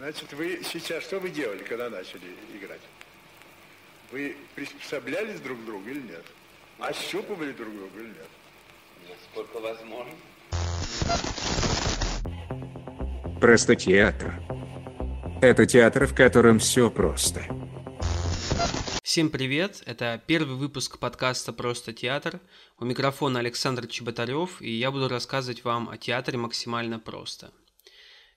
Значит, вы сейчас что вы делали, когда начали играть? Вы приспособлялись друг к другу или нет? Ощупывали друг друга или нет? Насколько возможно. Просто театр. Это театр, в котором все просто. Всем привет! Это первый выпуск подкаста «Просто театр». У микрофона Александр Чеботарев, и я буду рассказывать вам о театре максимально просто –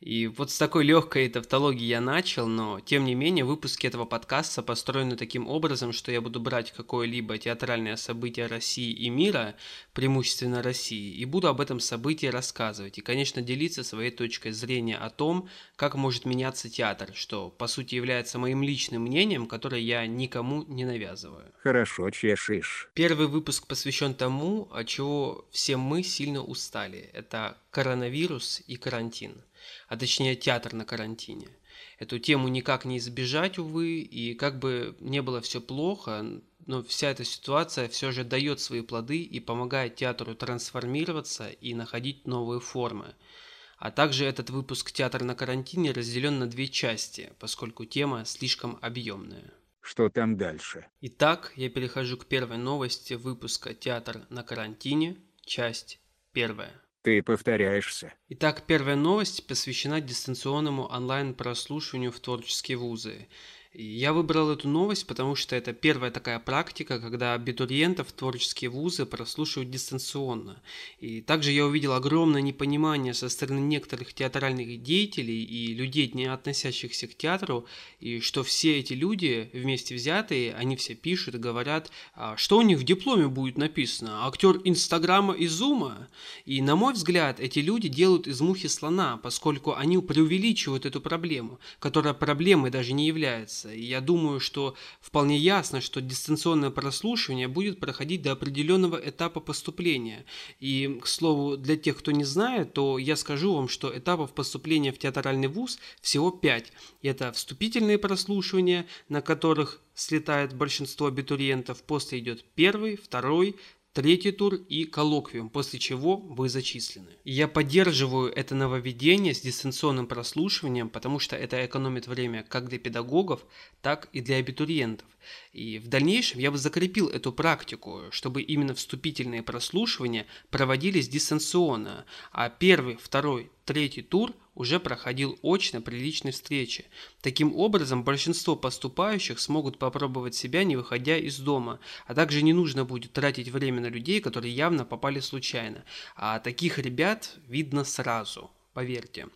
и вот с такой легкой тавтологии я начал, но тем не менее выпуски этого подкаста построены таким образом, что я буду брать какое-либо театральное событие России и мира, преимущественно России, и буду об этом событии рассказывать и, конечно, делиться своей точкой зрения о том, как может меняться театр, что по сути является моим личным мнением, которое я никому не навязываю. Хорошо чешешь. Первый выпуск посвящен тому, от чего все мы сильно устали. Это коронавирус и карантин а точнее театр на карантине. Эту тему никак не избежать, увы, и как бы не было все плохо, но вся эта ситуация все же дает свои плоды и помогает театру трансформироваться и находить новые формы. А также этот выпуск «Театр на карантине» разделен на две части, поскольку тема слишком объемная. Что там дальше? Итак, я перехожу к первой новости выпуска «Театр на карантине», часть первая. Ты повторяешься. Итак, первая новость посвящена дистанционному онлайн-прослушиванию в творческие вузы. Я выбрал эту новость, потому что это первая такая практика, когда абитуриентов творческие вузы прослушивают дистанционно. И также я увидел огромное непонимание со стороны некоторых театральных деятелей и людей, не относящихся к театру, и что все эти люди вместе взятые, они все пишут и говорят, «А что у них в дипломе будет написано, актер Инстаграма и Зума. И на мой взгляд, эти люди делают из мухи слона, поскольку они преувеличивают эту проблему, которая проблемой даже не является меняется. И я думаю, что вполне ясно, что дистанционное прослушивание будет проходить до определенного этапа поступления. И, к слову, для тех, кто не знает, то я скажу вам, что этапов поступления в театральный вуз всего пять. Это вступительные прослушивания, на которых слетает большинство абитуриентов, после идет первый, второй, третий тур и коллоквиум, после чего вы зачислены. я поддерживаю это нововведение с дистанционным прослушиванием, потому что это экономит время как для педагогов, так и для абитуриентов. И в дальнейшем я бы закрепил эту практику, чтобы именно вступительные прослушивания проводились дистанционно, а первый, второй, третий тур уже проходил очно при личной встрече. Таким образом, большинство поступающих смогут попробовать себя, не выходя из дома, а также не нужно будет тратить время на людей, которые явно попали случайно. А таких ребят видно сразу поверьте.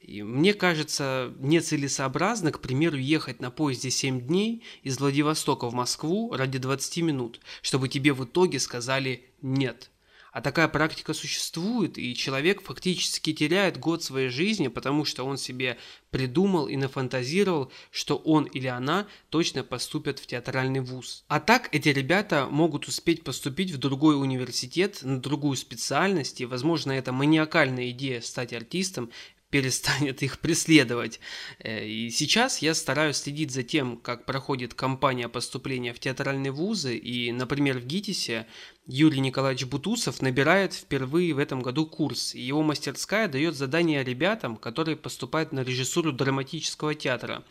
И мне кажется нецелесообразно, к примеру, ехать на поезде 7 дней из Владивостока в Москву ради 20 минут, чтобы тебе в итоге сказали «нет». А такая практика существует, и человек фактически теряет год своей жизни, потому что он себе придумал и нафантазировал, что он или она точно поступят в театральный вуз. А так эти ребята могут успеть поступить в другой университет, на другую специальность, и, возможно, эта маниакальная идея стать артистом перестанет их преследовать. Э, и сейчас я стараюсь следить за тем, как проходит кампания поступления в театральные вузы, и, например, в ГИТИСе Юрий Николаевич Бутусов набирает впервые в этом году курс, и его мастерская дает задания ребятам, которые поступают на режиссуру драматического театра.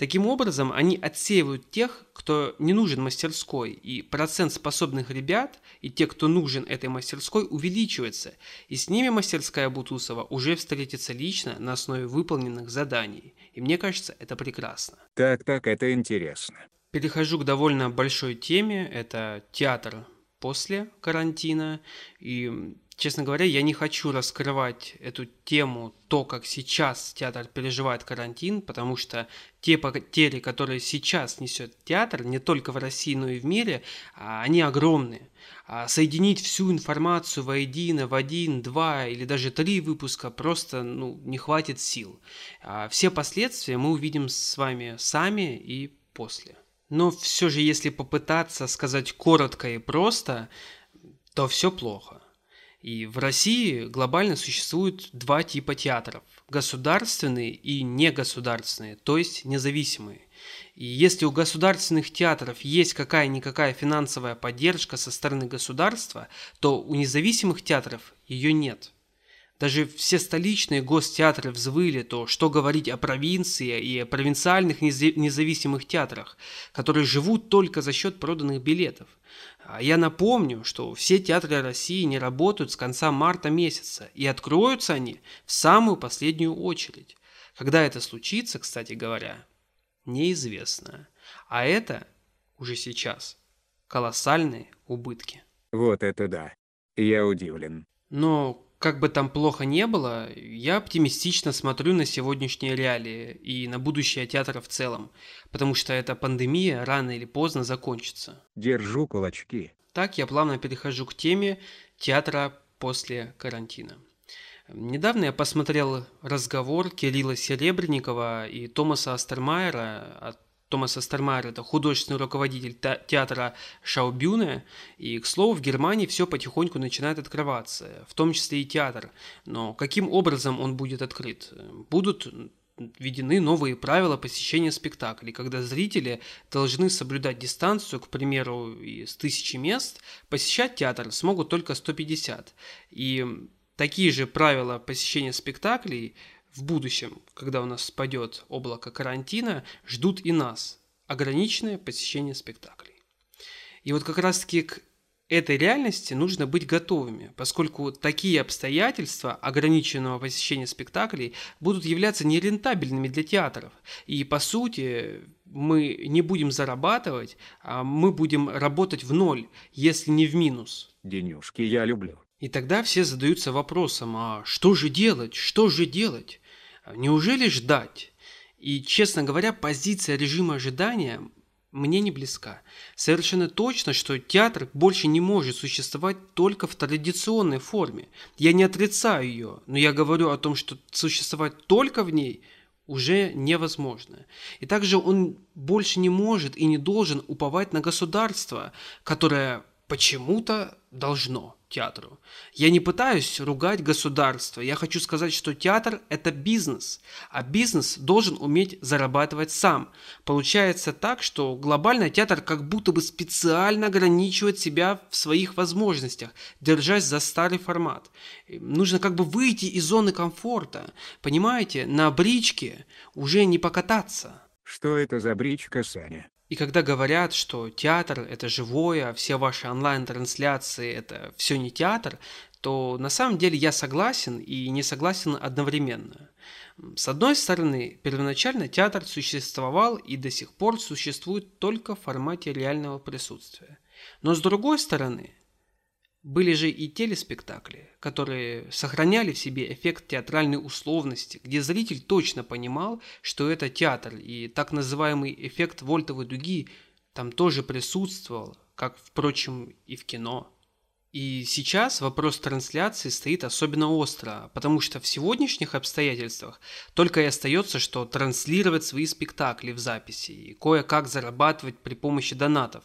Таким образом, они отсеивают тех, кто не нужен мастерской, и процент способных ребят и тех, кто нужен этой мастерской, увеличивается, и с ними мастерская Бутусова уже встретится лично на основе выполненных заданий. И мне кажется, это прекрасно. Так, так, это интересно. Перехожу к довольно большой теме, это театр после карантина, и честно говоря, я не хочу раскрывать эту тему, то, как сейчас театр переживает карантин, потому что те потери, которые сейчас несет театр, не только в России, но и в мире, а, они огромные. А соединить всю информацию воедино в один, два или даже три выпуска просто ну, не хватит сил. А все последствия мы увидим с вами сами и после. Но все же, если попытаться сказать коротко и просто, то все плохо. И в России глобально существует два типа театров – государственные и негосударственные, то есть независимые. И если у государственных театров есть какая-никакая финансовая поддержка со стороны государства, то у независимых театров ее нет. Даже все столичные гостеатры взвыли, то что говорить о провинции и о провинциальных независимых театрах, которые живут только за счет проданных билетов. А я напомню, что все театры России не работают с конца марта месяца, и откроются они в самую последнюю очередь. Когда это случится, кстати говоря, неизвестно. А это уже сейчас колоссальные убытки. Вот это да. Я удивлен. Но как бы там плохо не было, я оптимистично смотрю на сегодняшние реалии и на будущее театра в целом, потому что эта пандемия рано или поздно закончится. Держу кулачки. Так я плавно перехожу к теме театра после карантина. Недавно я посмотрел разговор Кирилла Серебренникова и Томаса Остермайера о Томас Остермайер – это художественный руководитель театра Шаубюне, и, к слову, в Германии все потихоньку начинает открываться, в том числе и театр. Но каким образом он будет открыт? Будут введены новые правила посещения спектаклей, когда зрители должны соблюдать дистанцию, к примеру, из тысячи мест, посещать театр смогут только 150. И такие же правила посещения спектаклей в будущем, когда у нас спадет облако карантина, ждут и нас ограниченное посещение спектаклей. И вот как раз-таки к этой реальности нужно быть готовыми, поскольку такие обстоятельства ограниченного посещения спектаклей будут являться нерентабельными для театров. И по сути мы не будем зарабатывать, а мы будем работать в ноль, если не в минус. Денюшки я люблю. И тогда все задаются вопросом, а что же делать, что же делать? Неужели ждать? И, честно говоря, позиция режима ожидания мне не близка. Совершенно точно, что театр больше не может существовать только в традиционной форме. Я не отрицаю ее, но я говорю о том, что существовать только в ней уже невозможно. И также он больше не может и не должен уповать на государство, которое почему-то должно театру. Я не пытаюсь ругать государство. Я хочу сказать, что театр – это бизнес, а бизнес должен уметь зарабатывать сам. Получается так, что глобальный театр как будто бы специально ограничивает себя в своих возможностях, держась за старый формат. Нужно как бы выйти из зоны комфорта. Понимаете, на бричке уже не покататься. Что это за бричка, Саня? И когда говорят, что театр – это живое, а все ваши онлайн-трансляции – это все не театр, то на самом деле я согласен и не согласен одновременно. С одной стороны, первоначально театр существовал и до сих пор существует только в формате реального присутствия. Но с другой стороны, были же и телеспектакли, которые сохраняли в себе эффект театральной условности, где зритель точно понимал, что это театр, и так называемый эффект вольтовой дуги там тоже присутствовал, как, впрочем, и в кино. И сейчас вопрос трансляции стоит особенно остро, потому что в сегодняшних обстоятельствах только и остается, что транслировать свои спектакли в записи и кое-как зарабатывать при помощи донатов.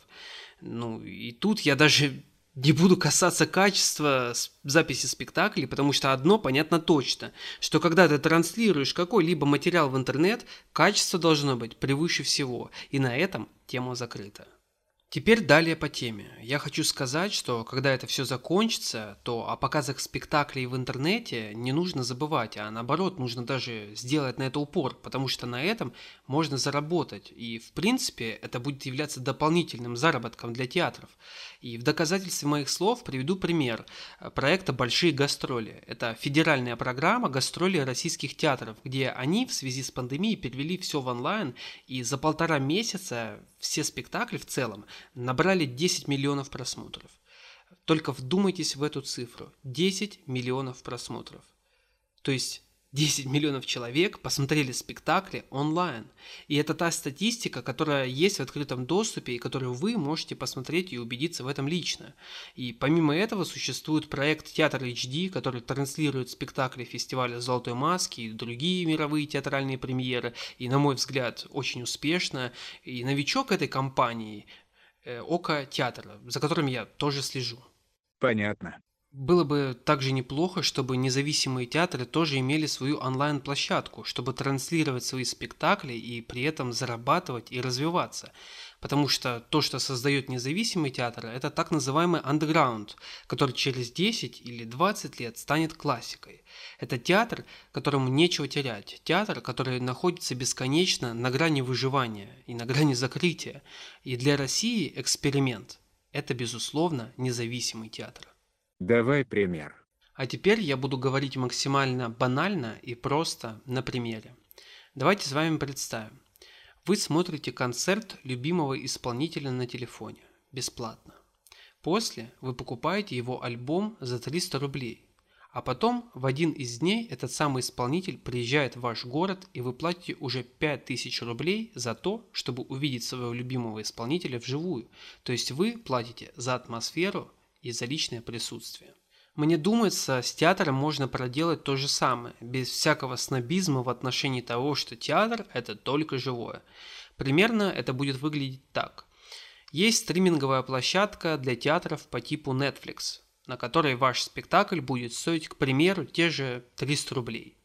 Ну и тут я даже не буду касаться качества записи спектаклей, потому что одно понятно точно, что когда ты транслируешь какой-либо материал в интернет, качество должно быть превыше всего, и на этом тема закрыта. Теперь далее по теме. Я хочу сказать, что когда это все закончится, то о показах спектаклей в интернете не нужно забывать, а наоборот, нужно даже сделать на это упор, потому что на этом можно заработать. И в принципе это будет являться дополнительным заработком для театров. И в доказательстве моих слов приведу пример проекта «Большие гастроли». Это федеральная программа гастролей российских театров, где они в связи с пандемией перевели все в онлайн, и за полтора месяца все спектакли в целом набрали 10 миллионов просмотров. Только вдумайтесь в эту цифру. 10 миллионов просмотров. То есть 10 миллионов человек посмотрели спектакли онлайн. И это та статистика, которая есть в открытом доступе и которую вы можете посмотреть и убедиться в этом лично. И помимо этого существует проект Театр HD, который транслирует спектакли фестиваля Золотой Маски и другие мировые театральные премьеры. И, на мой взгляд, очень успешно. И новичок этой компании э, Око Театра, за которым я тоже слежу. Понятно. Было бы также неплохо, чтобы независимые театры тоже имели свою онлайн-площадку, чтобы транслировать свои спектакли и при этом зарабатывать и развиваться. Потому что то, что создает независимый театр, это так называемый андеграунд, который через 10 или 20 лет станет классикой. Это театр, которому нечего терять. Театр, который находится бесконечно на грани выживания и на грани закрытия. И для России эксперимент – это, безусловно, независимый театр. Давай пример. А теперь я буду говорить максимально банально и просто на примере. Давайте с вами представим. Вы смотрите концерт любимого исполнителя на телефоне, бесплатно. После вы покупаете его альбом за 300 рублей. А потом в один из дней этот самый исполнитель приезжает в ваш город и вы платите уже 5000 рублей за то, чтобы увидеть своего любимого исполнителя вживую. То есть вы платите за атмосферу и за личное присутствие. Мне думается, с театром можно проделать то же самое, без всякого снобизма в отношении того, что театр – это только живое. Примерно это будет выглядеть так. Есть стриминговая площадка для театров по типу Netflix, на которой ваш спектакль будет стоить, к примеру, те же 300 рублей.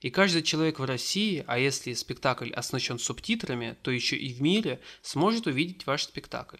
И каждый человек в России, а если спектакль оснащен субтитрами, то еще и в мире, сможет увидеть ваш спектакль.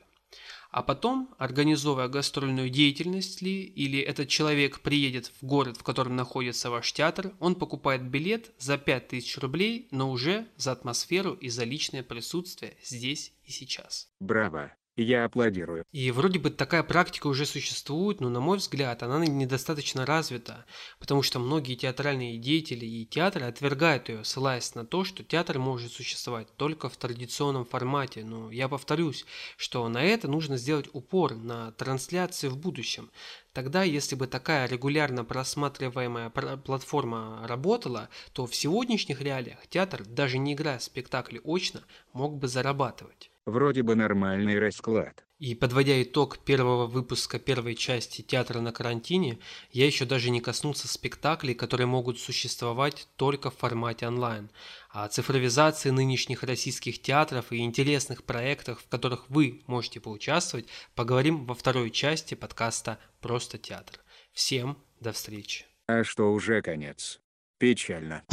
А потом, организовывая гастрольную деятельность ли, или этот человек приедет в город, в котором находится ваш театр, он покупает билет за 5000 рублей, но уже за атмосферу и за личное присутствие здесь и сейчас. Браво. Я аплодирую. И вроде бы такая практика уже существует, но на мой взгляд она недостаточно развита, потому что многие театральные деятели и театры отвергают ее, ссылаясь на то, что театр может существовать только в традиционном формате. Но я повторюсь, что на это нужно сделать упор, на трансляции в будущем. Тогда, если бы такая регулярно просматриваемая платформа работала, то в сегодняшних реалиях театр, даже не играя спектакли очно, мог бы зарабатывать. Вроде бы нормальный расклад. И подводя итог первого выпуска первой части «Театра на карантине», я еще даже не коснулся спектаклей, которые могут существовать только в формате онлайн. О цифровизации нынешних российских театров и интересных проектах, в которых вы можете поучаствовать, поговорим во второй части подкаста «Просто театр». Всем до встречи. А что уже конец? Печально.